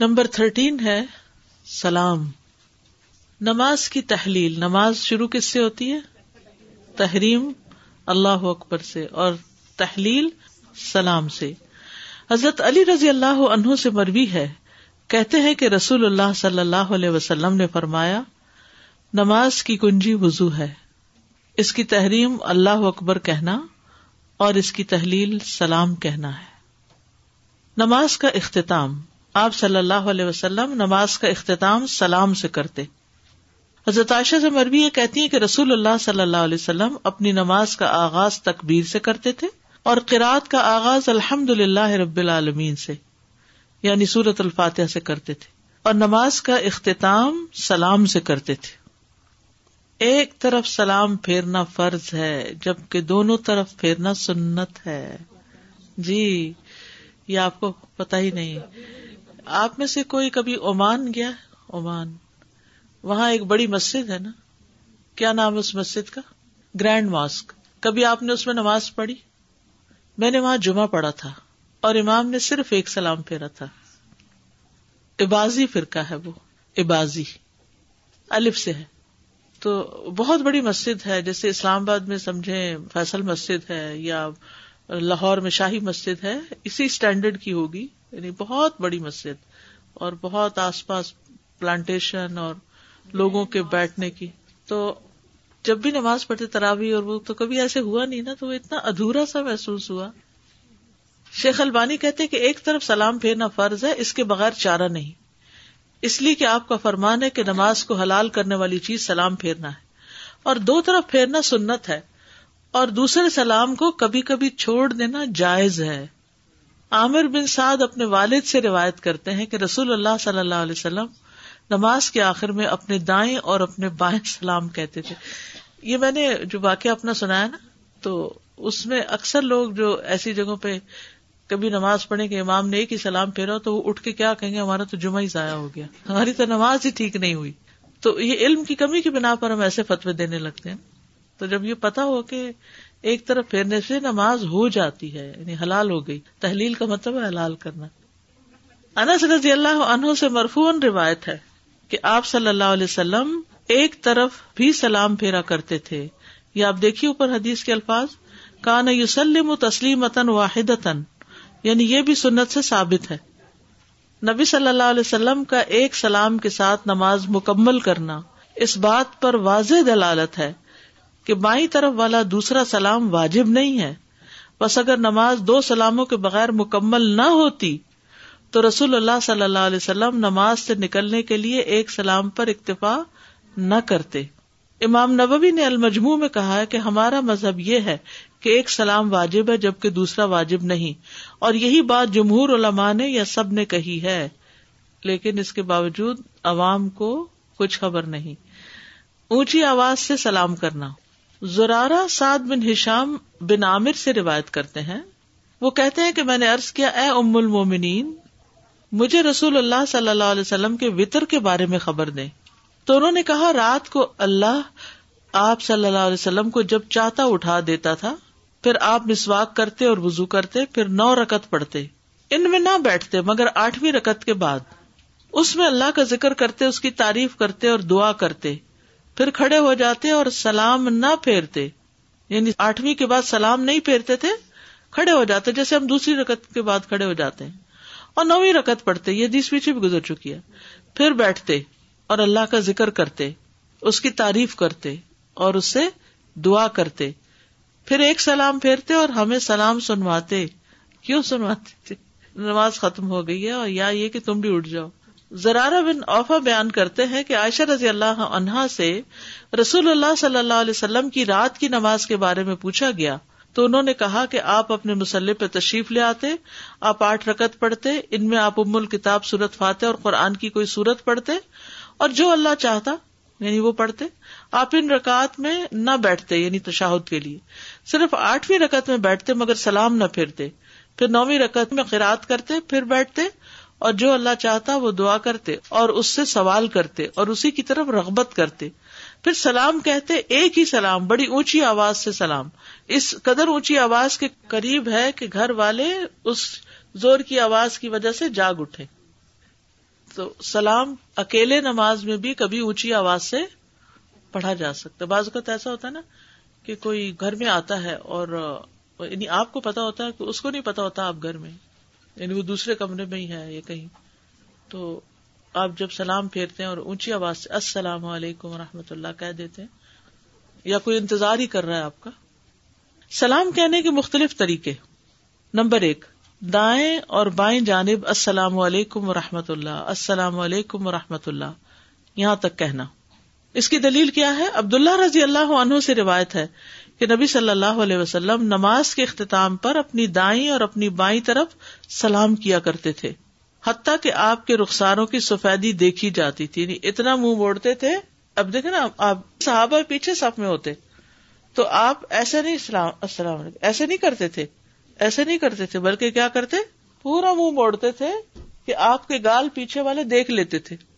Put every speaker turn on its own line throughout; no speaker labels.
Number thirteen ہے سلام۔ نماز کی تحلیل، نماز شروع کس سے ہوتی ہے؟ تحریم اللہ اکبر سے اور تحلیل سلام سے۔ حضرت علی رضی اللہ عنہ سے مروی ہے۔ کہتے ہیں کہ رسول اللہ صلی اللہ علیہ وسلم نے فرمایا، نماز کی کنجی وضو ہے۔ اس کی تحریم اللہ اکبر کہنا اور اس کی تحلیل سلام کہنا ہے۔ نماز کا اختتام۔ آپ صلی اللہ علیہ وسلم نماز کا اختتام سلام سے کرتے۔ حضرت عائشہ سے مربی یہ کہتی ہیں کہ رسول اللہ صلی اللہ علیہ وسلم اپنی نماز کا آغاز تکبیر سے کرتے تھے اور قرآت کا آغاز الحمد للہ رب العالمین سے یعنی سورت الفاتحہ سے کرتے تھے اور نماز کا اختتام سلام سے کرتے تھے۔ ایک طرف سلام پھیرنا فرض ہے، جبکہ دونوں طرف پھیرنا سنت ہے۔ جی یہ آپ کو پتا ہی نہیں۔ آپ میں سے کوئی کبھی عمان گیا عمان. وہاں ایک بڑی مسجد ہے نا؟ کیا نام ہے اس مسجد کا؟ Grand mosque. کبھی آپ نے اس میں نماز پڑھی؟ میں نے وہاں جمعہ پڑھا تھا اور امام نے صرف ایک سلام پھیرا تھا۔ عبازی فرقہ ہے وہ، عبازی. الف سے ہے۔ تو بہت بڑی مسجد ہے، جیسے اسلام آباد میں سمجھے فیصل مسجد ہے یا لاہور میں شاہی مسجد ہے، اسی اسٹینڈرڈ کی ہوگی۔ یعنی بہت بڑی مسجد اور بہت آس پاس پلانٹیشن اور لوگوں کے بیٹھنے کی۔ تو جب بھی نماز پڑھتے تراوی اور وہ تو کبھی ایسے ہوا نہیں نا تو وہ اتنا ادھورا سا محسوس ہوا۔ شیخ البانی کہتے کہ ایک طرف سلام پھیرنا فرض ہے، اس کے بغیر چارہ نہیں۔ اس لیے کہ آپ کا فرمان ہے کہ نماز کو حلال کرنے والی چیز سلام پھیرنا ہے۔ اور دو طرف پھیرنا سنت ہے اور دوسرے سلام کو کبھی کبھی چھوڑ دینا جائز ہے۔ عامر بن سعد اپنے والد سے روایت کرتے ہیں کہ رسول اللہ صلی اللہ علیہ وسلم نماز کے آخر میں اپنے دائیں اور اپنے بائیں سلام کہتے تھے۔ یہ میں نے جو واقعہ اپنا سنایا نا، تو اس میں اکثر لوگ جو ایسی جگہوں پہ کبھی نماز پڑھنے کے امام نے ایک ہی سلام پھیرا تو وہ اٹھ کے کیا کہیں گے، ہمارا تو جمعہ ہی ضائع ہو گیا۔ ہماری تو نماز ہی ٹھیک نہیں ہوئی۔ تو یہ علم کی کمی کی بنا پر ہم ایسے فتوی دینے لگتے ہیں۔ تو جب یہ پتا ہو کہ ایک طرف پھیرنے سے نماز ہو جاتی ہے یعنی حلال ہو گئی۔ تحلیل کا مطلب ہے حلال کرنا۔ انس رضی اللہ عنہ سے مرفون روایت ہے کہ آپ صلی اللہ علیہ وسلم ایک طرف بھی سلام پھیرا کرتے تھے۔ یا آپ دیکھیے اوپر حدیث کے الفاظ۔ کان یوسلم تسلیم واحد یعنی یہ بھی سنت سے ثابت ہے۔ نبی صلی اللہ علیہ وسلم کا ایک سلام کے ساتھ نماز مکمل کرنا اس بات پر واضح دلالت ہے کہ بائیں طرف والا دوسرا سلام واجب نہیں ہے۔ بس اگر نماز دو سلاموں کے بغیر مکمل نہ ہوتی، تو رسول اللہ صلی اللہ علیہ وسلم نماز سے نکلنے کے لیے ایک سلام پر اکتفا نہ کرتے۔ امام نبوی نے المجموع میں کہا ہے کہ ہمارا مذہب یہ ہے کہ ایک سلام واجب ہے جبکہ دوسرا واجب نہیں۔ اور یہی بات جمہور علماء نے یا سب نے کہی ہے، لیکن اس کے باوجود عوام کو کچھ خبر نہیں۔ اونچی آواز سے سلام کرنا۔ زرارا سعد بن ہشام بن عامر سے روایت کرتے ہیں۔ وہ کہتے ہیں کہ میں نے ارض کیا، اے ام المومنین، مجھے رسول اللہ صلی اللہ علیہ وسلم کے وطر کے بارے میں خبر دیں۔ تو انہوں نے کہا، رات کو اللہ آپ صلی اللہ علیہ وسلم کو جب چاہتا اٹھا دیتا تھا، پھر آپ مسواک کرتے اور وزو کرتے، پھر نو رکت پڑھتے۔ ان میں نہ بیٹھتے، مگر آٹھویں رکت کے بعد۔ اس میں اللہ کا ذکر کرتے، اس کی تعریف کرتے اور دعا کرتے۔ پھر کھڑے ہو جاتے اور سلام نہ پھیرتے۔ یعنی آٹھویں کے بعد سلام نہیں پھیرتے تھے، کھڑے ہو جاتے، جیسے ہم دوسری رکت کے بعد کھڑے ہو جاتے ہیں۔ اور نویں رکت پڑھتے، یہ دیس پیچھے بھی گزر چکی ہے۔ پھر بیٹھتے اور اللہ کا ذکر کرتے، اس کی تعریف کرتے اور اس سے دعا کرتے۔ پھر ایک سلام پھیرتے اور ہمیں سلام سنواتے۔ کیوں سنواتے؟ تھے نماز ختم ہو گئی ہے اور یا یہ کہ تم بھی اٹھ جاؤ۔ زرارہ بن اوفا بیان کرتے ہیں کہ عائشہ رضی اللہ عنہا سے رسول اللہ صلی اللہ علیہ وسلم کی رات کی نماز کے بارے میں پوچھا گیا۔ تو انہوں نے کہا کہ آپ اپنے مسلح پہ تشریف لے آتے، آپ آٹھ رکت پڑھتے، ان میں آپ ام الکتاب سورت فاتح اور قرآن کی کوئی سورت پڑھتے اور جو اللہ چاہتا یعنی وہ پڑھتے۔ آپ ان رکعت میں نہ بیٹھتے یعنی تشاہد کے لیے۔ صرف آٹھویں رکت میں بیٹھتے مگر سلام نہ پھرتے پھر نویں رکت میں قرآد کرتے، پھر بیٹھتے۔ اور جو اللہ چاہتا وہ دعا کرتے اور اس سے سوال کرتے اور اسی کی طرف رغبت کرتے۔ پھر سلام کہتے، ایک ہی سلام، بڑی اونچی آواز سے سلام۔ اس قدر اونچی آواز کے قریب ہے کہ گھر والے اس زور کی آواز کی وجہ سے جاگ اٹھے۔ تو سلام اکیلے نماز میں بھی کبھی اونچی آواز سے پڑھا جا سکتا۔ بعض اوقات ایسا ہوتا ہے نا کہ کوئی گھر میں آتا ہے اور یعنی آپ کو پتا ہوتا ہے کہ اس کو نہیں پتا ہوتا آپ گھر میں۔ یعنی وہ دوسرے کمرے میں ہی ہے یا کہیں۔ تو آپ جب سلام پھیرتے ہیں اور اونچی آواز سے السلام علیکم و رحمۃ اللہ کہہ دیتے ہیں، یا کوئی انتظار ہی کر رہا ہے آپ کا۔ سلام کہنے کے مختلف طریقے۔ نمبر ایک، دائیں اور بائیں جانب السلام علیکم و رحمۃ اللہ، السلام علیکم و رحمۃ اللہ، یہاں تک کہنا۔ اس کی دلیل کیا ہے؟ عبداللہ رضی اللہ عنہ سے روایت ہے کہ نبی صلی اللہ علیہ وسلم نماز کے اختتام پر اپنی دائیں اور اپنی بائیں طرف سلام کیا کرتے تھے۔ حتیٰ کہ آپ کے رخساروں کی سفیدی دیکھی جاتی تھی۔ یعنی اتنا منہ موڑتے تھے۔ اب دیکھے نا، آپ صحابہ پیچھے صف میں ہوتے۔ تو آپ ایسے نہیں السلام علیکم، ایسے نہیں کرتے تھے۔ ایسے نہیں کرتے تھے، بلکہ کیا کرتے؟ پورا منہ موڑتے تھے کہ آپ کے گال پیچھے والے دیکھ لیتے تھے۔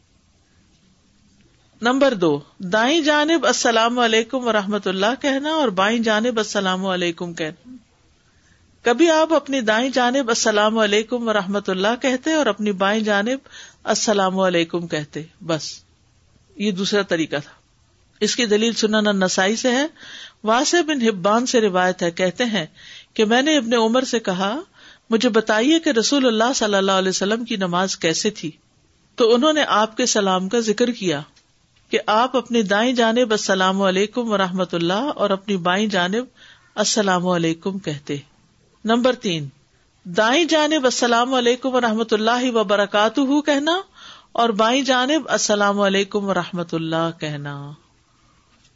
نمبر دو، دائیں جانب السلام علیکم و رحمۃ اللہ کہنا اور بائیں جانب السلام علیکم کہنا۔ کبھی آپ اپنی دائیں جانب السلام علیکم و رحمۃ اللہ کہتے اور اپنی بائیں جانب السلام علیکم کہتے۔ بس، یہ دوسرا طریقہ تھا۔ اس کی دلیل سننا نسائی سے ہے۔ واسع بن حبان سے روایت ہے، کہتے ہیں کہ میں نے ابن عمر سے کہا، مجھے بتائیے کہ رسول اللہ صلی اللہ علیہ وسلم کی نماز کیسے تھی۔ تو انہوں نے آپ کے سلام کا ذکر کیا۔ کہ آپ اپنی دائیں جانب السلام علیکم و رحمۃ اللہ اور اپنی بائیں جانب السلام علیکم کہتے نمبر تین، دائیں جانب السلام علیکم و رحمۃ اللہ و کہنا اور بائیں جانب السلام علیکم و رحمۃ اللہ کہنا۔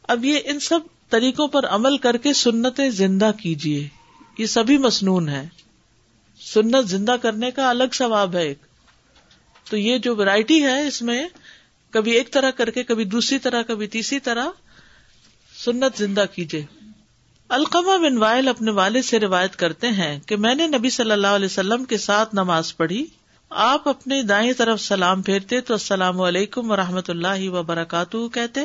اب یہ ان سب طریقوں پر عمل کر کے سنت زندہ کیجیے یہ سبھی مصنون ہے سنت زندہ کرنے کا الگ ثواب ہے ایک۔ تو یہ جو ورائٹی ہے اس میں کبھی ایک طرح کر کے، کبھی دوسری طرح، کبھی تیسری طرح۔ سنت زندہ کیجیے القمہ بن وائل اپنے والد سے روایت کرتے ہیں کہ میں نے نبی صلی اللہ علیہ وسلم کے ساتھ نماز پڑھی۔ آپ اپنی دائیں طرف سلام پھیرتے تو السلام علیکم و رحمۃ اللہ و برکاتہ کہتے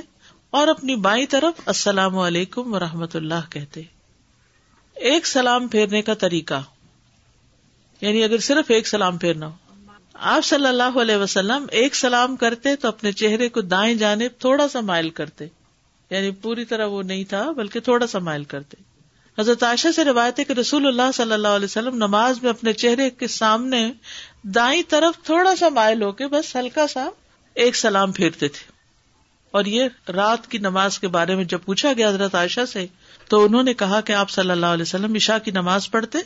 اور اپنی بائیں طرف السلام علیکم و رحمۃ اللہ کہتے۔ ایک سلام پھیرنے کا طریقہ یعنی اگر صرف ایک سلام پھیرنا ہو۔ آپ صلی اللہ علیہ وسلم ایک سلام کرتے تو اپنے چہرے کو دائیں جانب تھوڑا سا مائل کرتے یعنی پوری طرح وہ نہیں تھا بلکہ تھوڑا سا مائل کرتے حضرت عائشہ سے روایت ہے کہ رسول اللہ صلی اللہ علیہ وسلم نماز میں اپنے چہرے کے سامنے دائیں طرف تھوڑا سا مائل ہو کے بس ہلکا سا ایک سلام پھیرتے تھے اور یہ رات کی نماز کے بارے میں جب پوچھا گیا حضرت عائشہ سے تو انہوں نے کہا کہ آپ صلی اللہ علیہ وسلم عشاء کی نماز پڑھتے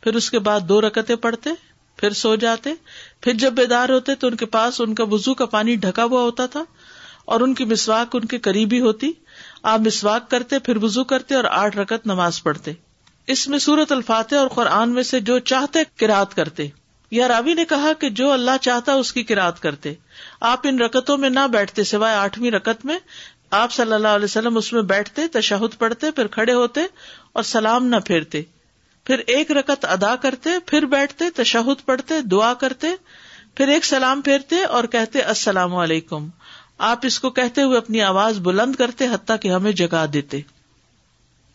پھر اس کے بعد دو رکتے پڑھتے پھر سو جاتے، پھر جب بیدار ہوتے تو ان کے پاس ان کا وزو کا پانی ڈھکا ہوا ہوتا تھا اور ان کی مسواک ان کے قریبی ہوتی۔ آپ مسواک کرتے، پھر وزو کرتے اور آٹھ رکت نماز پڑھتے۔ اس میں سورت الفاتح اور قرآن میں سے جو چاہتے کراط کرتے۔ یا راوی نے کہا کہ جو اللہ چاہتا اس کی کراط کرتے۔ آپ ان رکتوں میں نہ بیٹھتے، سوائے آٹھویں رکت میں۔ آپ صلی اللہ علیہ وسلم اس میں بیٹھتے، تشہد پڑھتے، پھر کھڑے ہوتے اور سلام نہ پھیرتے۔ پھر ایک رکت ادا کرتے، پھر بیٹھتے، تشہد پڑھتے، دعا کرتے، پھر ایک سلام پھیرتے اور کہتے، السلام علیکم۔ آپ اس کو کہتے ہوئے اپنی آواز بلند کرتے حتیٰ کہ ہمیں جگا دیتے۔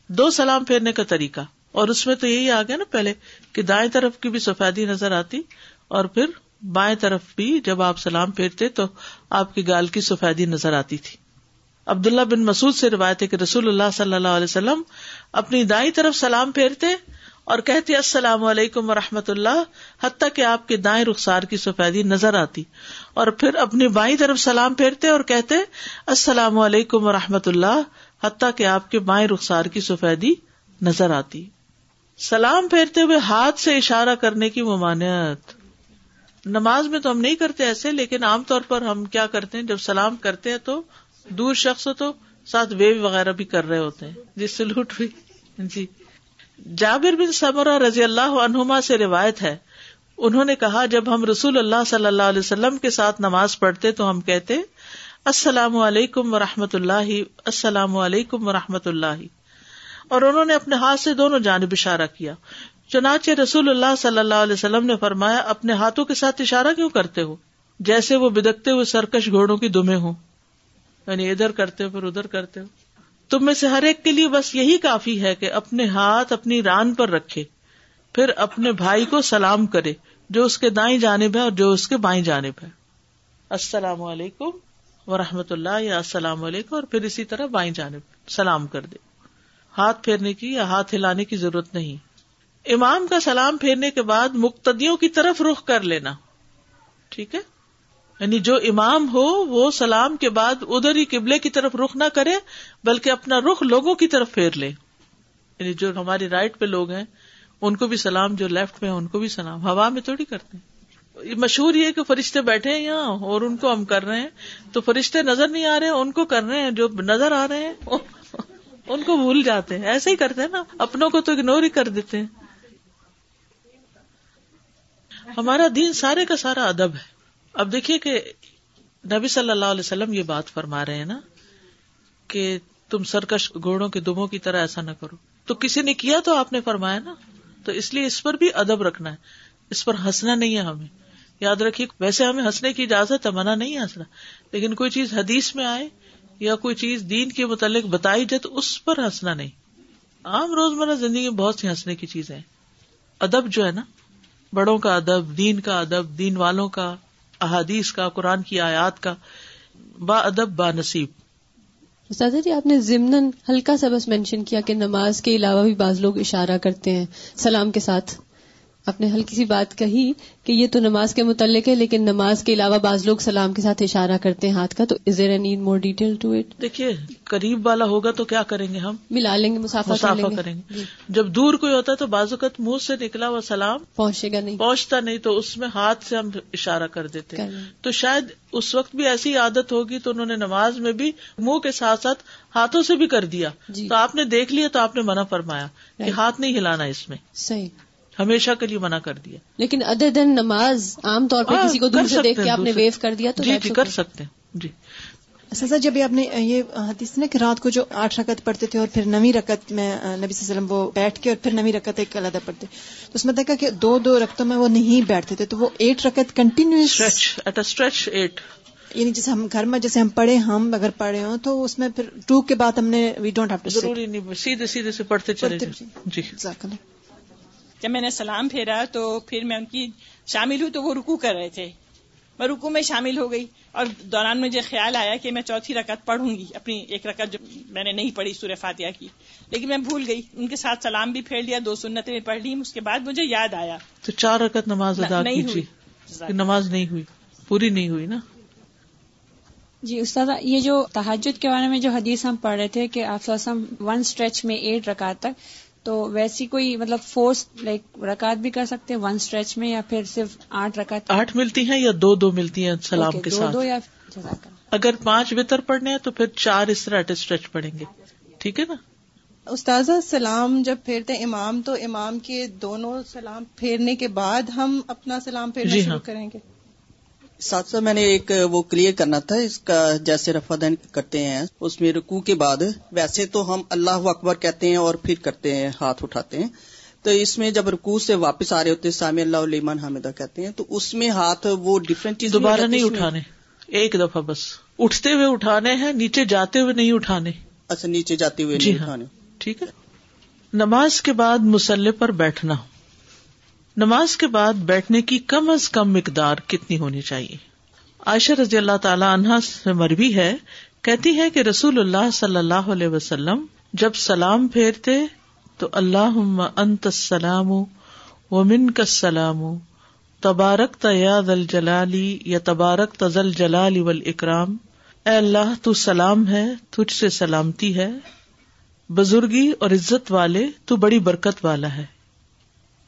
دو سلام پھیرنے کا طریقہ۔ اور اس میں تو یہی آ گیا نا پہلے کہ دائیں طرف کی بھی سفیدی نظر آتی اور پھر بائیں طرف بھی جب آپ سلام پھیرتے تو آپ کی گال کی سفیدی نظر آتی تھی۔ عبداللہ بن مسعود سے روایت ہے کہ رسول اللہ صلی اللہ علیہ وسلم اپنی دائیں طرف سلام پھیرتے اور کہتے السلام علیکم و رحمۃ اللہ، حتیٰ کہ آپ کے دائیں رخسار کی سفیدی نظر آتی۔ اور پھر اپنی بائیں طرف سلام پھیرتے اور کہتے، السلام علیکم و رحمۃ اللہ، حتیٰ کہ آپ کے بائیں رخسار کی سفیدی نظر آتی۔ سلام پھیرتے ہوئے ہاتھ سے اشارہ کرنے کی ممانعت۔ نماز میں تو ہم نہیں کرتے ایسے، لیکن عام طور پر ہم کیا کرتے ہیں، جب سلام کرتے ہیں تو دور شخص تو ساتھ ویو وغیرہ بھی کر رہے ہوتے ہیں۔ جی سلوٹ بھی۔ جی۔ جابر بن سمرہ رضی اللہ عنہما سے روایت ہے۔ انہوں نے کہا، جب ہم رسول اللہ صلی اللہ علیہ وسلم کے ساتھ نماز پڑھتے تو ہم کہتے، السلام علیکم و رحمۃ اللہ، السلام علیکم و رحمۃ اللہ۔ اور انہوں نے اپنے ہاتھ سے دونوں جانب اشارہ کیا۔ چنانچہ رسول اللہ صلی اللہ علیہ وسلم نے فرمایا، اپنے ہاتھوں کے ساتھ اشارہ کیوں کرتے ہو؟ جیسے وہ بدکتے ہوئے سرکش گھوڑوں کی دمے ہوں۔ یعنی ادھر کرتے ہو، پھر ادھر کرتے ہو۔ تم میں سے ہر ایک کے لیے بس یہی کافی ہے کہ اپنے ہاتھ اپنی ران پر رکھے، پھر اپنے بھائی کو سلام کرے، جو اس کے دائیں جانب ہے اور جو اس کے بائیں جانب ہے۔ السلام علیکم و رحمۃ اللہ، یا السلام علیکم، اور پھر اسی طرح بائیں جانب سلام کر دے۔ ہاتھ پھیرنے کی یا ہاتھ ہلانے کی ضرورت نہیں۔ امام کا سلام پھیرنے کے بعد مقتدیوں کی طرف رخ کر لینا۔ ٹھیک ہے؟ یعنی جو امام ہو وہ سلام کے بعد ادھر ہی قبلے کی طرف رخ نہ کرے، بلکہ اپنا رخ لوگوں کی طرف پھیر لے۔ یعنی جو ہماری رائٹ پہ لوگ ہیں، ان کو بھی سلام، جو لیفٹ پہ ان کو بھی سلام۔ ہوا میں تھوڑی کرتے ہیں۔ مشہور یہ کہ فرشتے بیٹھے ہیں یہاں اور ان کو ہم کر رہے ہیں۔ تو فرشتے نظر نہیں آ رہے ہیں ان کو کر رہے ہیں۔ جو نظر آ رہے ہیں، ان کو بھول جاتے ہیں۔ ایسے ہی کرتے ہیں نا، اپنوں کو تو اگنور ہی کر دیتے ہیں۔ ہمارا دین سارے کا سارا ادب ہے۔ اب دیکھیے کہ نبی صلی اللہ علیہ وسلم یہ بات فرما رہے ہیں نا کہ تم سرکش گھوڑوں کے دموں کی طرح ایسا نہ کرو۔ تو کسی نے کیا تو آپ نے فرمایا نا؟ تو اس لیے اس پر بھی ادب رکھنا ہے۔ اس پر ہنسنا نہیں ہے ہمیں۔ یاد رکھیے، ویسے ہمیں ہنسنے کی اجازت ہے، منع نہیں ہنسنا۔ لیکن کوئی چیز حدیث میں آئے یا کوئی چیز دین کے متعلق بتائی جائے تو اس پر ہنسنا نہیں۔ عام روزمرہ زندگی میں بہت سی ہنسنے کی چیزیں ادب جو ہے نا، بڑوں کا ادب، دین کا ادب، دین والوں کا احادیث کا، قرآن کی آیات کا، با ادب، با نصیب۔
استاذہ جی آپ نے ضمن ہلکا سا بس مینشن کیا کہ نماز کے علاوہ بھی بعض لوگ اشارہ کرتے ہیں، سلام کے ساتھ۔ آپ نے ہلکی سی بات کہی کہ یہ تو نماز کے متعلق ہے لیکن نماز کے علاوہ بعض لوگ سلام کے ساتھ اشارہ کرتے ہیں ہاتھ کا تو is there need more detail to it
دیکھیے قریب والا ہوگا تو کیا کریں گے ہم؟
ملا لیں گے مسافہ
مسافہ کریں گے۔ جی۔ جب دور کوئی ہوتا ہے تو اوقات منہ سے نکلا ہوا سلام
پہنچے گا نہیں۔
پہنچتا نہیں تو اس میں ہاتھ سے ہم اشارہ کر دیتے ہیں۔ تو شاید اس وقت بھی ایسی عادت ہوگی تو انہوں نے نماز میں بھی منہ کے ساتھ ساتھ ہاتھوں سے بھی کر دیا۔ جی۔ تو آپ نے دیکھ لیا تو آپ نے منع فرمایا کہ ہاتھ نہیں ہلانا اس میں۔
صحیح۔
ہمیشہ کے لیے منع کر دیا۔
لیکن ادر دین نماز عام طور پر ہاں، کسی کو دور سے دیکھ کے آپ نے ویو کر دیا تو
جی جی کر سکتے ہیں۔ جی۔
سزا جب آپ نے یہ حدیث نے کہ رات کو جو آٹھ رکعت پڑھتے تھے اور پھر نویں رکعت میں نبی صلی اللہ علیہ وسلم وہ بیٹھ کے اور پھر نویں رکعت ایک علیحدہ پڑھتے۔ تو اس میں دیکھا کہ دو دو رقطوں میں وہ نہیں بیٹھتے تھے تو وہ ایٹ رکعت کنٹینیوس
اسٹریچ ایٹ
یعنی جیسے ہم گھر میں جیسے ہم پڑھے ہم اگر پڑھے ہوں تو اس میں پھر ٹو کے بعد ہم نے وی ڈونٹ ہیو
ضروری نہیں سیدھے سیدھے سے پڑھتے چلے جی۔
جب میں نے سلام پھیرا تو پھر میں ان کی شامل ہوں تو وہ رکو کر رہے تھے۔ میں رکو میں شامل ہو گئی اور دوران مجھے خیال آیا کہ میں چوتھی رکعت پڑھوں گی اپنی ایک رکعت جو میں نے نہیں پڑھی سورہ فاتحہ کی۔ لیکن میں بھول گئی ان کے ساتھ سلام بھی پھیر لیا دو سنتیں بھی پڑھ لی اس کے بعد مجھے یاد آیا۔
تو چار رکعت نماز ادا نہیں ہوئی۔ نماز نہیں ہوئی پوری نہیں ہوئی نا؟
جی استاد یہ جو تحجد کے بارے میں جو حدیث ہم پڑھ رہے تھے کہ آپ ون اسٹریچ میں ایٹ رکعت تک تو ویسی کوئی مطلب فورس لائک رکعت بھی کر سکتے ون اسٹریچ میں یا پھر صرف آٹھ رکعت؟
آٹھ ملتی ہیں یا دو دو ملتی ہیں سلام کے ساتھ
دو یا
اگر پانچ وطر پڑھنے ہیں تو پھر چار اس طرح اسٹریچ پڑھیں گے۔ ٹھیک ہے نا؟
استاذہ سلام جب پھیرتے امام تو امام کے دونوں سلام پھیرنے کے بعد ہم اپنا سلام پھیرنا جی شروع ہاں۔ کریں گے۔
ساتھ ساتھ میں نے ایک وہ کلیئر کرنا تھا اس کا جیسے رفا دین کرتے ہیں اس میں رکو کے بعد ویسے تو ہم اللہ اکبر کہتے ہیں اور پھر کرتے ہیں ہاتھ اٹھاتے ہیں۔ تو اس میں جب رکو سے واپس آ رہے ہوتے سامی اللہ علیمان حامدہ کہتے ہیں تو اس میں ہاتھ وہ ڈفرینٹ چیز
دوبارہ نہیں اٹھانے۔ ایک دفعہ بس۔ اٹھتے ہوئے اٹھانے ہیں نیچے جاتے ہوئے نہیں اٹھانے۔
اچھا نیچے جاتے ہوئے
جی
نہیں ہاں، اٹھانے۔
ٹھیک ہے۔ نماز کے بعد مسلح پر بیٹھنا۔ نماز کے بعد بیٹھنے کی کم از کم مقدار کتنی ہونی چاہیے؟ عائشہ رضی اللہ تعالی عنہا سے مربی ہے، کہتی ہے کہ رسول اللہ صلی اللہ علیہ وسلم جب سلام پھیرتے تو اللہ انت السلام و من کا سلام تبارک تیاد الجلالی یا تبارک تزل جلال ول اکرام اے اللہ تو سلام ہے، تجھ سے سلامتی ہے، بزرگی اور عزت والے تو بڑی برکت والا ہے۔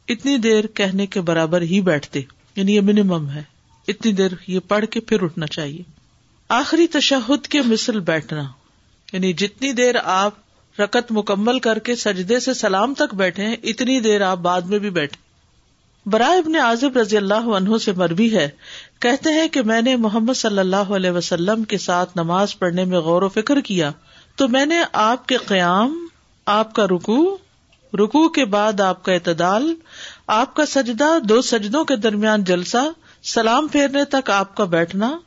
اتنی دیر کہنے کے برابر ہی بیٹھتے یعنی یہ منیمم ہے۔ اتنی دیر یہ پڑھ کے پھر اٹھنا چاہیے۔ آخری تشہد کے مثل بیٹھنا یعنی جتنی دیر آپ رکت مکمل کر کے سجدے سے سلام تک بیٹھے ہیں، اتنی دیر آپ بعد میں بھی بیٹھے۔ برائے ابن عازب رضی اللہ عنہ سے مربی ہے، کہتے ہیں کہ میں نے محمد صلی اللہ علیہ وسلم کے ساتھ نماز پڑھنے میں غور و فکر کیا، تو میں نے آپ کے قیام، آپ کا رکو رکو کے بعد آپ کا اعتدال، آپ کا سجدہ، دو سجدوں کے درمیان جلسہ، سلام پھیرنے تک آپ کا بیٹھنا،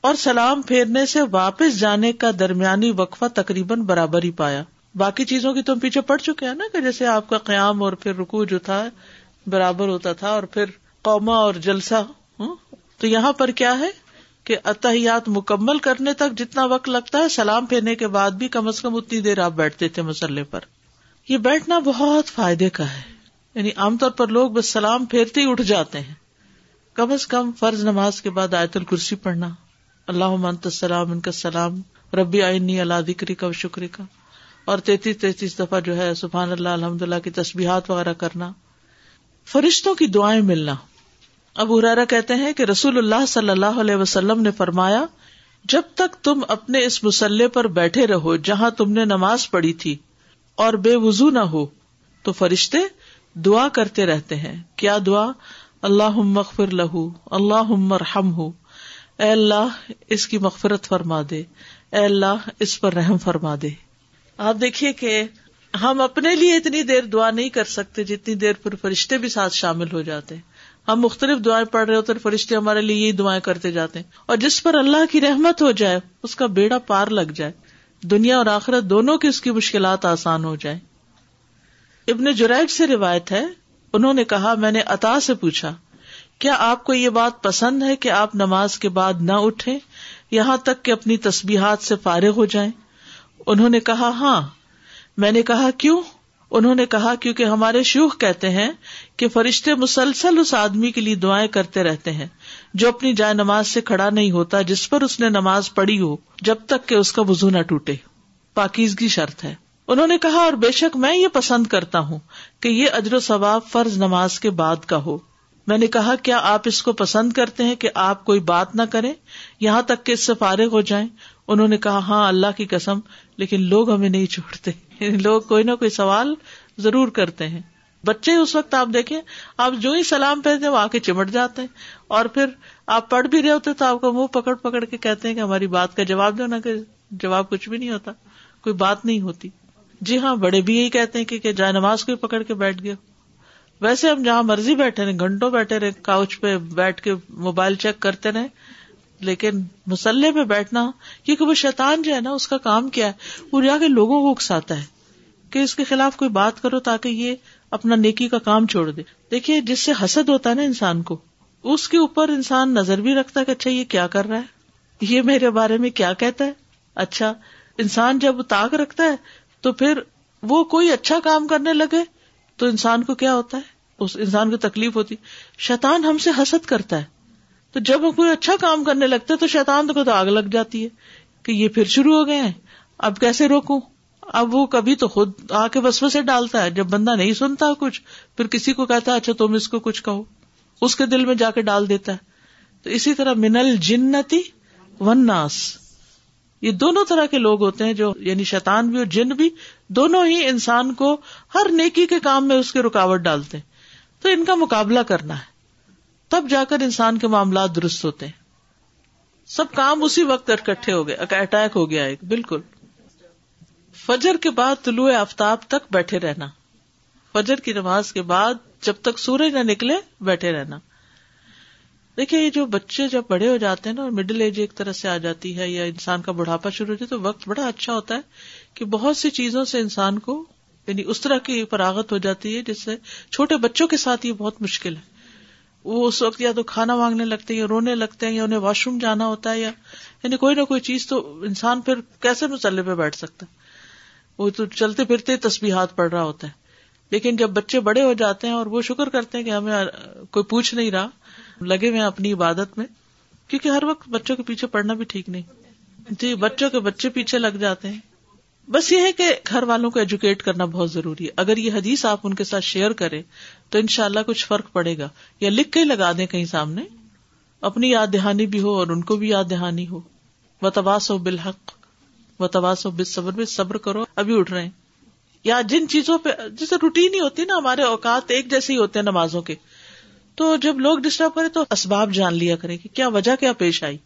اور سلام پھیرنے سے واپس جانے کا درمیانی وقفہ تقریباً برابر ہی پایا۔ باقی چیزوں کی تم پیچھے پڑ چکے ہیں نا کہ جیسے آپ کا قیام اور پھر رکو جو تھا برابر ہوتا تھا اور پھر قوما اور جلسہ تو یہاں پر کیا ہے کہ اتحیات مکمل کرنے تک جتنا وقت لگتا ہے، سلام پھیرنے کے بعد بھی کم از کم اتنی دیر آپ بیٹھتے تھے مسلح پر۔ یہ بیٹھنا بہت فائدے کا ہے۔ یعنی عام طور پر لوگ بس سلام پھیرتے ہی اٹھ جاتے ہیں۔ کم از کم فرض نماز کے بعد آیت الکرسی پڑھنا۔ اللہ منت السلام ان کا سلام۔ ربی آئینی اللہ دکری کا شکری کا اور تینتیس تینتیس دفعہ جو ہے سبحان اللہ الحمد اللہ کی تصبیحات وغیرہ کرنا۔ فرشتوں کی دعائیں ملنا۔ اب ارارا کہتے ہیں کہ رسول اللہ صلی اللہ علیہ وسلم نے فرمایا، جب تک تم اپنے اس مسلح پر بیٹھے رہو جہاں تم نے نماز پڑھی تھی اور بے وضو نہ ہو تو فرشتے دعا کرتے رہتے ہیں۔ کیا دعا؟ اللہ مغفر لہو اللہ رحم ہو اے اللہ، اس کی مغفرت فرما دے۔ اے اللہ، اس پر رحم فرما دے۔ آپ دیکھیے کہ ہم اپنے لیے اتنی دیر دعا نہیں کر سکتے جتنی دیر پر فرشتے بھی ساتھ شامل ہو جاتے۔ ہیں ہم مختلف دعائیں پڑھ رہے ہوتے فرشتے ہمارے لیے یہی دعائیں کرتے جاتے ہیں۔ اور جس پر اللہ کی رحمت ہو جائے، اس کا بیڑا پار لگ جائے۔ دنیا اور آخرت دونوں کی اس کی مشکلات آسان ہو جائے ابن جرائد سے روایت ہے، انہوں نے کہا، میں نے عطا سے پوچھا، کیا آپ کو یہ بات پسند ہے کہ آپ نماز کے بعد نہ اٹھیں، یہاں تک کہ اپنی تسبیحات سے فارغ ہو جائیں؟ انہوں نے کہا ہاں۔ میں نے کہا، کیوں؟ انہوں نے کہا، کیونکہ ہمارے شوخ کہتے ہیں کہ فرشتے مسلسل اس آدمی کے لیے دعائیں کرتے رہتے ہیں۔ جو اپنی جائے نماز سے کھڑا نہیں ہوتا جس پر اس نے نماز پڑھی ہو، جب تک کہ اس کا وزو نہ ٹوٹے۔ پاکیزگی شرط ہے۔ انہوں نے کہا، اور بے شک میں یہ پسند کرتا ہوں کہ یہ اجر و ثواب فرض نماز کے بعد کا ہو۔ میں نے کہا، کیا آپ اس کو پسند کرتے ہیں کہ آپ کوئی بات نہ کریں؟ یہاں تک کہ اس سے فارغ ہو جائیں۔ انہوں نے کہا ہاں اللہ کی قسم، لیکن لوگ ہمیں نہیں چھوڑتے۔ یعنی لوگ کوئی نہ کوئی سوال ضرور کرتے ہیں۔ بچے اس وقت آپ دیکھیں، آپ جو ہی سلام پہنتے وہ آ کے چمٹ جاتے ہیں۔ اور پھر آپ پڑھ بھی رہے ہوتے تو آپ کو منہ پکڑ پکڑ کے کہتے ہیں کہ ہماری بات کا جواب دو نا کہ جواب کچھ بھی نہیں ہوتا، کوئی بات نہیں ہوتی۔ جی ہاں بڑے بھی یہی کہتے ہیں کہ جائے نماز کو پکڑ کے بیٹھ گئے۔ ویسے ہم جہاں مرضی بیٹھے رہے گھنٹوں بیٹھے رہے کاؤچ پہ بیٹھ کے موبائل چیک کرتے رہے لیکن مسلح پہ بیٹھنا کیونکہ وہ شیطان جو ہے نا، اس کا کام کیا ہے؟ وہ جا کے لوگوں کو اکساتا ہے کہ اس کے خلاف کوئی بات کرو تاکہ یہ اپنا نیکی کا کام چھوڑ دے۔ دیکھیے، جس سے حسد ہوتا ہے نا انسان کو اس کے اوپر انسان نظر بھی رکھتا ہے کہ اچھا یہ کیا کر رہا ہے؟ یہ میرے بارے میں کیا کہتا ہے؟ اچھا انسان جب تاک رکھتا ہے تو پھر وہ کوئی اچھا کام کرنے لگے تو انسان کو کیا ہوتا ہے؟ اس انسان کو تکلیف ہوتی۔ شیطان ہم سے حسد کرتا ہے۔ تو جب وہ کوئی اچھا کام کرنے لگتا ہے تو شیطان کو تو آگ لگ جاتی ہے کہ یہ پھر شروع ہو گئے ہیں۔ اب کیسے روکوں؟ اب وہ کبھی تو خود آ کے بس سے ڈالتا ہے۔ جب بندہ نہیں سنتا کچھ، پھر کسی کو کہتا ہے اچھا تم اس کو کچھ کہو۔ اس کے دل میں جا کے ڈال دیتا ہے۔ تو اسی طرح منل جنتی ون ناس۔ یہ دونوں طرح کے لوگ ہوتے ہیں جو یعنی شیطان بھی اور جن بھی، دونوں ہی انسان کو ہر نیکی کے کام میں اس کے رکاوٹ ڈالتے ہیں۔ تو ان کا مقابلہ کرنا ہے۔ تب جا کر انسان کے معاملات درست ہوتے ہیں۔ سب کام اسی وقت اکٹھے ہو گئے، اٹیک ہو گیا ایک، بالکل۔ فجر کے بعد طلوع آفتاب تک بیٹھے رہنا۔ فجر کی نماز کے بعد جب تک سورج نہ نکلے بیٹھے رہنا۔ دیکھیے، یہ جو بچے جب بڑے ہو جاتے ہیں نا اور مڈل ایج ایک طرح سے آ جاتی ہے یا انسان کا بڑھاپا شروع ہوتی ہے، تو وقت بڑا اچھا ہوتا ہے کہ بہت سی چیزوں سے انسان کو یعنی اس طرح کی فراغت ہو جاتی ہے جس سے چھوٹے بچوں کے ساتھ یہ بہت مشکل ہے۔ وہ اس وقت یا تو کھانا مانگنے لگتے ہیں یا رونے لگتے ہیں یا انہیں واش روم جانا ہوتا ہے یا یعنی کوئی نہ کوئی چیز تو انسان پھر کیسے مسلح پہ بیٹھ سکتا ہے؟ وہ تو چلتے پھرتے تسبیحات ہاتھ پڑ رہا ہوتا ہے۔ لیکن جب بچے بڑے ہو جاتے ہیں اور وہ شکر کرتے ہیں کہ ہمیں کوئی پوچھ نہیں رہا، لگے ہوئے اپنی عبادت میں، کیونکہ ہر وقت بچوں کے پیچھے پڑنا بھی ٹھیک نہیں۔ جی بچوں کے بچے پیچھے لگ جاتے ہیں۔ بس یہ ہے کہ گھر والوں کو ایجوکیٹ کرنا بہت ضروری ہے۔ اگر یہ حدیث آپ ان کے ساتھ شیئر کریں، تو ان شاء اللہ کچھ فرق پڑے گا۔ یا لکھ کے لگا دیں کہیں سامنے۔ اپنی یاد دہانی بھی ہو اور ان کو بھی یاد دہانی ہو۔ و تباس ہو بالحق و تباس ہو بس صبر بھی صبر کرو، ابھی اٹھ رہے ہیں۔ یا جن چیزوں پہ جیسے روٹین ہی ہوتی ہے نا ہمارے اوقات ایک جیسے ہی ہوتے ہیں نمازوں کے۔ تو جب لوگ ڈسٹرب کرے تو اسباب جان لیا کرے کہ کیا وجہ کیا پیش آئی۔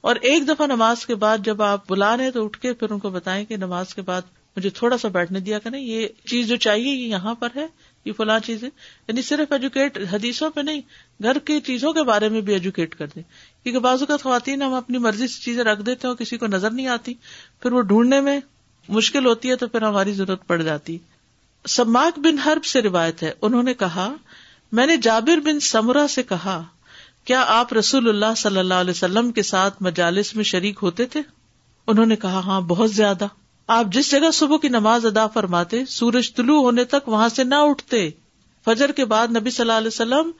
اور ایک دفعہ نماز کے بعد جب آپ بلا رہے تو اٹھ کے پھر ان کو بتائیں کہ نماز کے بعد مجھے تھوڑا سا بیٹھنے دیا کریں، یہ چیز جو چاہیے یہ یہاں پر ہے، یہ فلاں چیزیں یعنی صرف ایجوکیٹ حدیثوں پہ نہیں، گھر کی چیزوں کے بارے میں بھی ایجوکیٹ کر دیں۔ کیونکہ بازو کا خواتین ہم اپنی مرضی سے چیزیں رکھ دیتے ہیں کسی کو نظر نہیں آتی۔ پھر وہ ڈھونڈنے میں مشکل ہوتی ہے تو پھر ہماری ضرورت پڑ جاتی۔ سماک بن حرب سے روایت ہے۔ انہوں نے کہا، میں نے جابر بن سمرا سے کہا، کیا آپ رسول اللہ صلی اللہ علیہ وسلم کے ساتھ مجالس میں شریک ہوتے تھے؟ انہوں نے کہا ہاں بہت زیادہ۔ آپ جس جگہ صبح کی نماز ادا فرماتے، سورج طلوع ہونے تک وہاں سے نہ اٹھتے۔ فجر کے بعد نبی صلی اللہ علیہ وسلم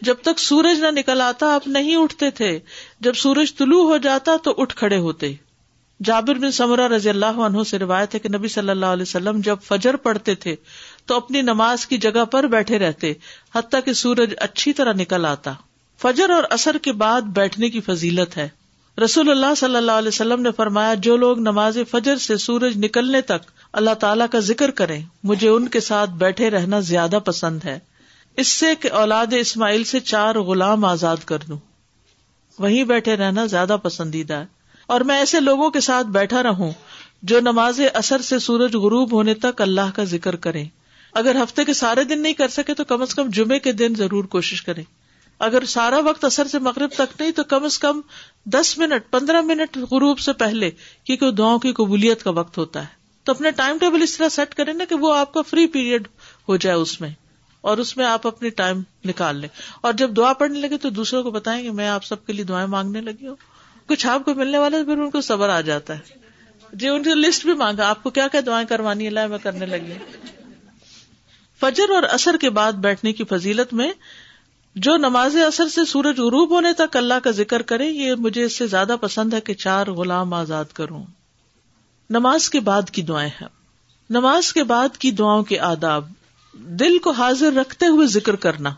جب تک سورج نہ نکل آتا، آپ نہیں اٹھتے تھے۔ جب سورج طلوع ہو جاتا تو اٹھ کھڑے ہوتے۔ جابر بن سمرا رضی اللہ عنہ سے روایت ہے کہ نبی صلی اللہ علیہ وسلم جب فجر پڑھتے تھے تو اپنی نماز کی جگہ پر بیٹھے رہتے، حتیٰ کہ سورج اچھی طرح نکل آتا۔ فجر اور اثر کے بعد بیٹھنے کی فضیلت ہے۔ رسول اللہ صلی اللہ علیہ وسلم نے فرمایا، جو لوگ نماز فجر سے سورج نکلنے تک اللہ تعالیٰ کا ذکر کریں، مجھے ان کے ساتھ بیٹھے رہنا زیادہ پسند ہے۔ اس سے کہ اولاد اسماعیل سے چار غلام آزاد کر دوں۔ وہیں بیٹھے رہنا زیادہ پسندیدہ ہے۔ اور میں ایسے لوگوں کے ساتھ بیٹھا رہوں جو نماز اثر سے سورج غروب ہونے تک اللہ کا ذکر کرے اگر ہفتے کے سارے دن نہیں کر سکے تو کم از کم جمعے کے دن ضرور کوشش کرے اگر سارا وقت اثر سے مغرب تک نہیں تو کم از کم دس منٹ، پندرہ منٹ غروب سے پہلے، کیونکہ دعاؤں کی قبولیت کا وقت ہوتا ہے۔ تو اپنے ٹائم ٹیبل اس طرح سیٹ کریں نا کہ وہ آپ کا فری پیریڈ ہو جائے اس میں۔ اور اس میں آپ اپنی ٹائم نکال لیں۔ اور جب دعا پڑھنے لگے تو دوسروں کو بتائیں کہ میں آپ سب کے لیے دعائیں مانگنے لگی ہوں۔ کچھ آپ کو ملنے والا پھر ان کو صبر آ جاتا ہے۔ جی ان کی لسٹ بھی مانگا۔ آپ کو کیا کیا دعائیں کروانی ہے میں کرنے لگی۔ فجر اور اثر کے بعد بیٹھنے کی فضیلت میں جو نماز اثر سے سورج غروب ہونے تک اللہ کا ذکر کرے، یہ مجھے اس سے زیادہ پسند ہے کہ چار غلام آزاد کروں۔ نماز کے بعد کی دعائیں ہیں۔ نماز کے بعد کی دعاؤں کے آداب۔ دل کو حاضر رکھتے ہوئے ذکر کرنا۔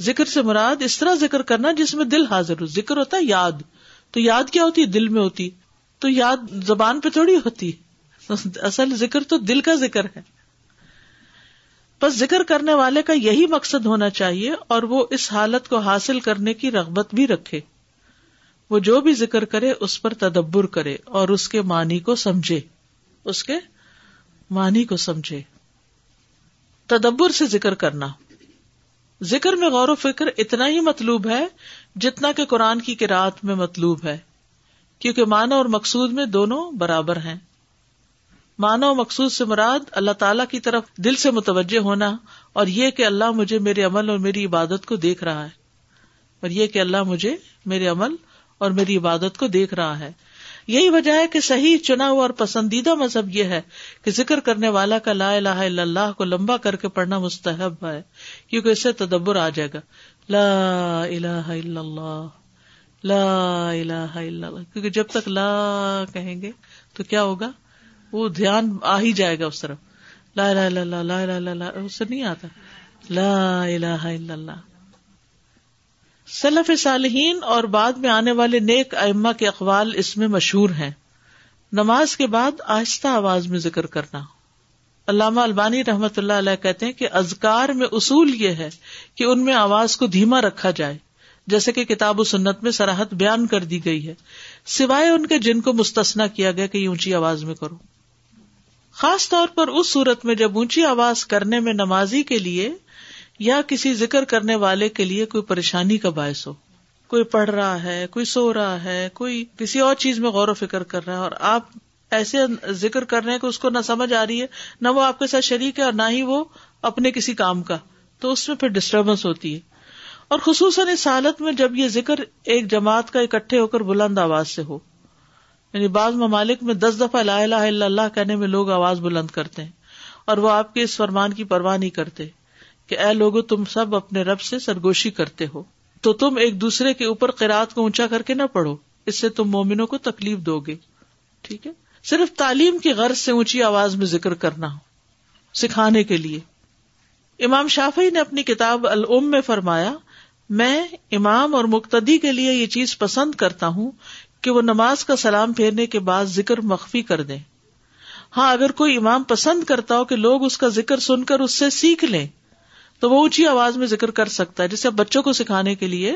ذکر سے مراد اس طرح ذکر کرنا جس میں دل حاضر ہو۔ ذکر ہوتا ہے یاد۔ تو یاد کیا ہوتی ہے؟ دل میں ہوتی. تو یاد زبان پہ تھوڑی ہوتی. اصل ذکر تو دل کا ذکر ہے. بس ذکر کرنے والے کا یہی مقصد ہونا چاہیے اور وہ اس حالت کو حاصل کرنے کی رغبت بھی رکھے. وہ جو بھی ذکر کرے، اس پر تدبر کرے اور اس کے معنی کو سمجھے. اس کے معنی کو سمجھے. تدبر سے ذکر کرنا. ذکر میں غور و فکر اتنا ہی مطلوب ہے جتنا کہ قرآن کی کراط میں مطلوب ہے، کیونکہ معنی اور مقصود میں دونوں برابر ہیں۔ معنی و مقصود سے مراد اللہ تعالی کی طرف دل سے متوجہ ہونا اور یہ کہ اللہ مجھے میرے عمل اور میری عبادت کو دیکھ رہا ہے۔ اور یہ کہ اللہ مجھے میرے عمل اور میری عبادت کو دیکھ رہا ہے۔ یہی وجہ ہے کہ صحیح چنا ہوا اور پسندیدہ مذہب یہ ہے کہ ذکر کرنے والا کا لا الہ الا اللہ کو لمبا کر کے پڑھنا مستحب ہے، کیونکہ اس سے تدبر آ جائے گا۔ لا الہ الا اللہ، لا الہ الا اللہ. کیونکہ جب تک لا کہیں گے تو کیا ہوگا؟ وہ دھیان آ ہی جائے گا اس طرف. لا الہ الا اللہ، لا الہ الا اللہ. اس سے نہیں آتا. لا الہ الا اللہ. سلف صالحین اور بعد میں آنے والے نیک ائمہ کے اقوال اس میں مشہور ہیں. نماز کے بعد آہستہ آواز میں ذکر کرنا. علامہ البانی رحمت اللہ علیہ کہتے ہیں کہ ازکار میں اصول یہ ہے کہ ان میں آواز کو دھیما رکھا جائے، جیسے کہ کتاب و سنت میں سراہد بیان کر دی گئی ہے۔ سوائے ان کے جن کو مستثنا کیا گیا کہ یہ اونچی آواز میں کرو۔ خاص طور پر اس صورت میں جب اونچی آواز کرنے میں نمازی کے لیے یا کسی ذکر کرنے والے کے لیے کوئی پریشانی کا باعث ہو۔ کوئی پڑھ رہا ہے، کوئی سو رہا ہے، کوئی کسی اور چیز میں غور و فکر کر رہا ہے اور آپ ایسے ذکر کر رہے ہیں کہ اس کو نہ سمجھ آ رہی ہے، نہ وہ آپ کے ساتھ شریک ہے اور نہ ہی وہ اپنے کسی کام کا۔ تو اس میں پھر ڈسٹربینس ہوتی ہے۔ اور خصوصاً اس حالت میں جب یہ ذکر ایک جماعت کا اکٹھے ہو کر بلند آواز سے ہو۔ یعنی بعض ممالک میں دس دفعہ لا الہ الا اللہ کہنے میں لوگ آواز بلند کرتے ہیں اور وہ آپ کے اس فرمان کی پرواہ نہیں کرتے کہ اے لوگو تم سب اپنے رب سے سرگوشی کرتے ہو۔ تو تم ایک دوسرے کے اوپر قرآد کو اونچا کر کے نہ پڑھو، اس سے تم مومنوں کو تکلیف دو گے۔ ٹھیک ہے؟ صرف تعلیم کی غرض سے اونچی آواز میں ذکر کرنا ہو سکھانے کے لیے۔ امام شافی نے اپنی کتاب العم میں فرمایا، میں امام اور مقتدی کے لیے یہ چیز پسند کرتا ہوں کہ وہ نماز کا سلام پھیرنے کے بعد ذکر مخفی کر دیں۔ ہاں اگر کوئی امام پسند کرتا ہو کہ لوگ اس کا ذکر سن کر اس سے سیکھ لیں، تو وہ اونچی آواز میں ذکر کر سکتا ہے، جسے بچوں کو سکھانے کے لیے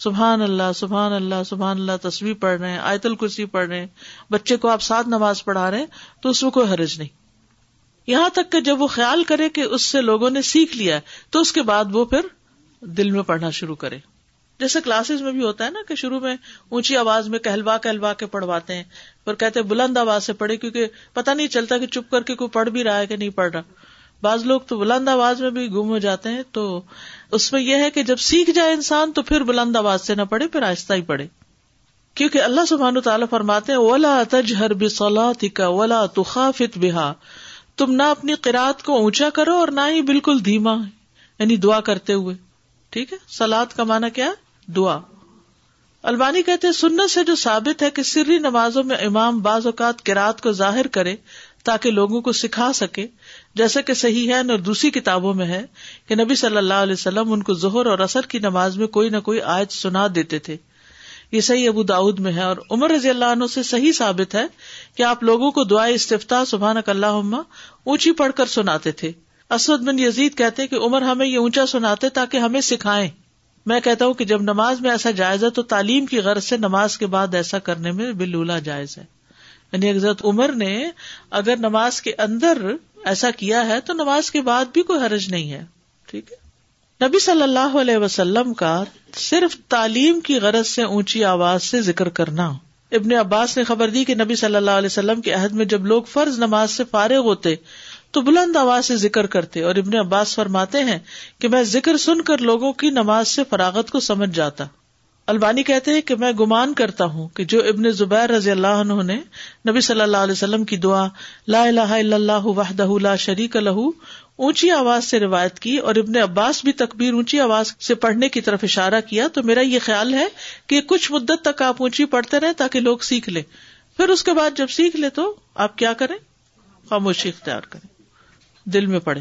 سبحان اللہ سبحان اللہ سبحان اللہ تصویر پڑھ رہے ہیں، آیت الکرسی پڑھ رہے ہیں، بچے کو آپ ساتھ نماز پڑھا رہے ہیں، تو اس میں کوئی حرج نہیں۔ یہاں تک کہ جب وہ خیال کرے کہ اس سے لوگوں نے سیکھ لیا تو اس کے بعد وہ پھر دل میں پڑھنا شروع کرے۔ جیسے کلاسز میں بھی ہوتا ہے نا کہ شروع میں اونچی آواز میں کہلوا کہلوا کے پڑھواتے ہیں، پر کہتے بلند آواز سے پڑھے، کیونکہ پتہ نہیں چلتا کہ چپ کر کے کوئی پڑھ بھی رہا ہے کہ نہیں پڑھ رہا۔ بعض لوگ تو بلند آواز میں بھی گم ہو جاتے ہیں، تو اس میں یہ ہے کہ جب سیکھ جائے انسان تو پھر بلند آواز سے نہ پڑھے، پھر آہستہ ہی پڑھے۔ کیونکہ اللہ سبحان تعالیٰ فرماتے ہیں، ولا تجہر بصلاتک ولا تخافت بها۔ تم نہ اپنی قرات کو اونچا کرو اور نہ ہی بالکل دھیما یعنی دعا کرتے ہوئے۔ ٹھیک ہے؟ سلاد کا مانا کیا؟ دعا۔ البانی کہتے سنت سے جو ثابت ہے کہ سری نمازوں میں امام بعض اوقات کراط کو ظاہر کرے تاکہ لوگوں کو سکھا سکے، جیسا کہ صحیح ہے اور دوسری کتابوں میں ہے کہ نبی صلی اللہ علیہ وسلم ان کو ظہر اور اثر کی نماز میں کوئی نہ کوئی آیت سنا دیتے تھے۔ یہ صحیح ابو داود میں ہے اور عمر رضی اللہ عنہ سے صحیح ثابت ہے کہ آپ لوگوں کو دعائیں استفتا سبحان اللہ اونچی پڑھ کر سناتے تھے۔ اسود بن یزید کہتے کہ عمر ہمیں یہ اونچا سناتے تاکہ ہمیں سکھائیں۔ میں کہتا ہوں کہ جب نماز میں ایسا جائز ہے تو تعلیم کی غرض سے نماز کے بعد ایسا کرنے میں بلولا جائز ہے۔ یعنی حضرت عمر نے اگر نماز کے اندر ایسا کیا ہے تو نماز کے بعد بھی کوئی حرج نہیں ہے، ٹھیک ہے؟ نبی صلی اللہ علیہ وسلم کا صرف تعلیم کی غرض سے اونچی آواز سے ذکر کرنا۔ ابن عباس نے خبر دی کہ نبی صلی اللہ علیہ وسلم کے عہد میں جب لوگ فرض نماز سے فارغ ہوتے تو بلند آواز سے ذکر کرتے اور ابن عباس فرماتے ہیں کہ میں ذکر سن کر لوگوں کی نماز سے فراغت کو سمجھ جاتا۔ البانی کہتے ہیں کہ میں گمان کرتا ہوں کہ جو ابن زبیر رضی اللہ عنہ نے نبی صلی اللہ علیہ وسلم کی دعا لا الہ الا اللہ وحدہ لا شریک لہو اونچی آواز سے روایت کی اور ابن عباس بھی تکبیر اونچی آواز سے پڑھنے کی طرف اشارہ کیا تو میرا یہ خیال ہے کہ کچھ مدت تک آپ اونچی پڑھتے رہے تاکہ لوگ سیکھ لیں۔ پھر اس کے بعد جب سیکھ لے تو آپ کیا کریں؟ خاموشی اختیار کریں۔ دل میں پڑے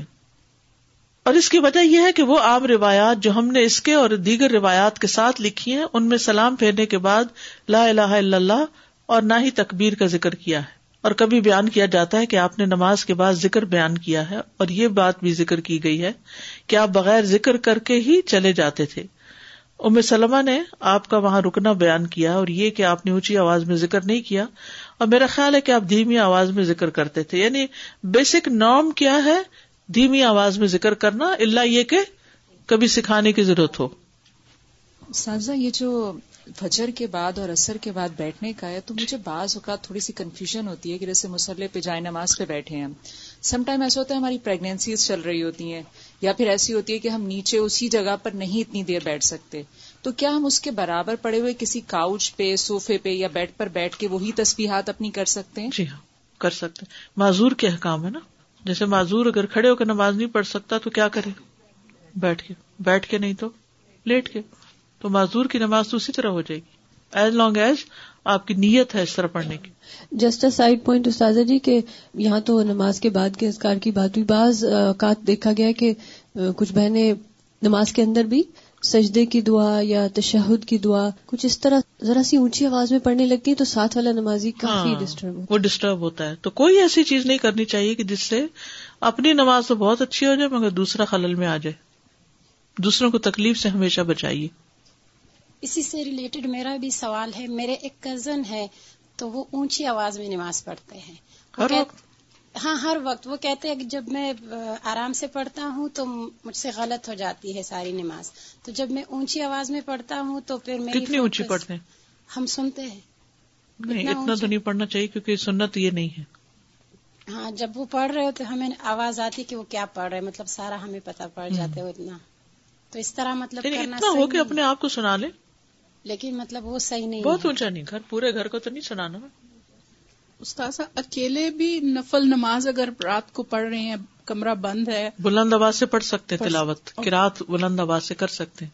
اور اس کی وجہ یہ ہے کہ وہ عام روایات جو ہم نے اس کے اور دیگر روایات کے ساتھ لکھی ہیں، ان میں سلام پھیرنے کے بعد لا الہ الا اللہ اور نہ ہی تکبیر کا ذکر کیا ہے۔ اور کبھی بیان کیا جاتا ہے کہ آپ نے نماز کے بعد ذکر بیان کیا ہے اور یہ بات بھی ذکر کی گئی ہے کہ آپ بغیر ذکر کر کے ہی چلے جاتے تھے۔ ام سلمہ نے آپ کا وہاں رکنا بیان کیا اور یہ کہ آپ نے اونچی آواز میں ذکر نہیں کیا۔ اور میرا خیال ہے کہ آپ دھیمی آواز میں ذکر کرتے تھے۔ یعنی بیسک نارم کیا ہے دھیمی آواز میں ذکر کرنا اللہ یہ کہ کبھی سکھانے کی ضرورت ہو۔
سازا یہ جو فجر کے بعد اور اثر کے بعد بیٹھنے کا ہے تو مجھے بعض اوقات تھوڑی سی کنفیوژن ہوتی ہے کہ جیسے مسلح پہ جائے نماز پہ بیٹھے ہیں سم ٹائم ایسا ہوتا ہے ہماری پریگنینسیز چل رہی ہوتی ہیں یا پھر ایسی ہوتی ہے کہ ہم نیچے اسی جگہ پر نہیں اتنی دیر بیٹھ سکتے۔ تو کیا ہم اس کے برابر پڑے ہوئے کسی کاؤچ پہ سوفے پہ یا بیڈ پر بیٹھ کے وہی تصویرات اپنی کر سکتے ہیں؟
جی ہاں کر سکتے معذور کے حکام ہے نا۔ جیسے معذور اگر کھڑے ہو کے نماز نہیں پڑھ سکتا تو کیا کرے؟ بیٹھ کے بیٹھ کے نہیں تو لیٹ کے۔ تو معذور کی نماز تو اسی طرح ہو جائے گی۔ ایز لانگ ایز آپ کی نیت ہے اس طرح پڑھنے کی۔
جسٹ سائڈ پوائنٹ استاذہ جی کہ یہاں تو نماز کے بعد کے اذکار کی بات ہوئی۔ بعض اوقات دیکھا گیا کہ کچھ بہنیں نماز کے اندر بھی سجدے کی دعا یا تشہد کی دعا کچھ اس طرح ذرا سی اونچی آواز میں پڑھنے لگتی ہے تو ساتھ والا نمازی کافی ڈسٹرب
ہاں، وہ ڈسٹرب ہوتا ہے۔ تو کوئی ایسی چیز نہیں کرنی چاہیے کہ جس سے اپنی نماز تو بہت اچھی ہو جائے مگر دوسرا خلل میں آ جائے۔ دوسروں کو تکلیف سے ہمیشہ بچائیے۔
اسی سے ریلیٹڈ میرا بھی سوال ہے میرے ایک کزن ہے تو وہ اونچی آواز میں نماز پڑھتے ہیں۔ ہاں ہر وقت۔ وہ کہتے ہیں کہ جب میں آرام سے پڑھتا ہوں تو مجھ سے غلط ہو جاتی ہے ساری نماز۔ تو جب میں اونچی آواز میں پڑھتا ہوں تو پھر
میں کتنی اونچی پڑھتے ہیں؟
ہم سنتے ہیں۔
نہیں اتنا تو نہیں پڑھنا چاہیے کیونکہ سنت یہ نہیں ہے۔
ہاں جب وہ پڑھ رہے ہو تو ہمیں آواز آتی کہ وہ کیا پڑھ رہے مطلب سارا ہمیں پتا پڑ جاتا ہے اتنا۔ تو اس طرح مطلب
یعنی اتنا ہو کہ اپنے آپ کو سنا لے۔
لیکن مطلب وہ صحیح نہیں
بہت اونچا نہیں گھر پورے گھر کو تو نہیں سنانا۔
استاذہ اکیلے بھی نفل نماز اگر رات کو پڑھ رہے ہیں کمرہ بند ہے۔
بلند آواز سے پڑھ سکتے تلاوت رات بلند آواز سے کر سکتے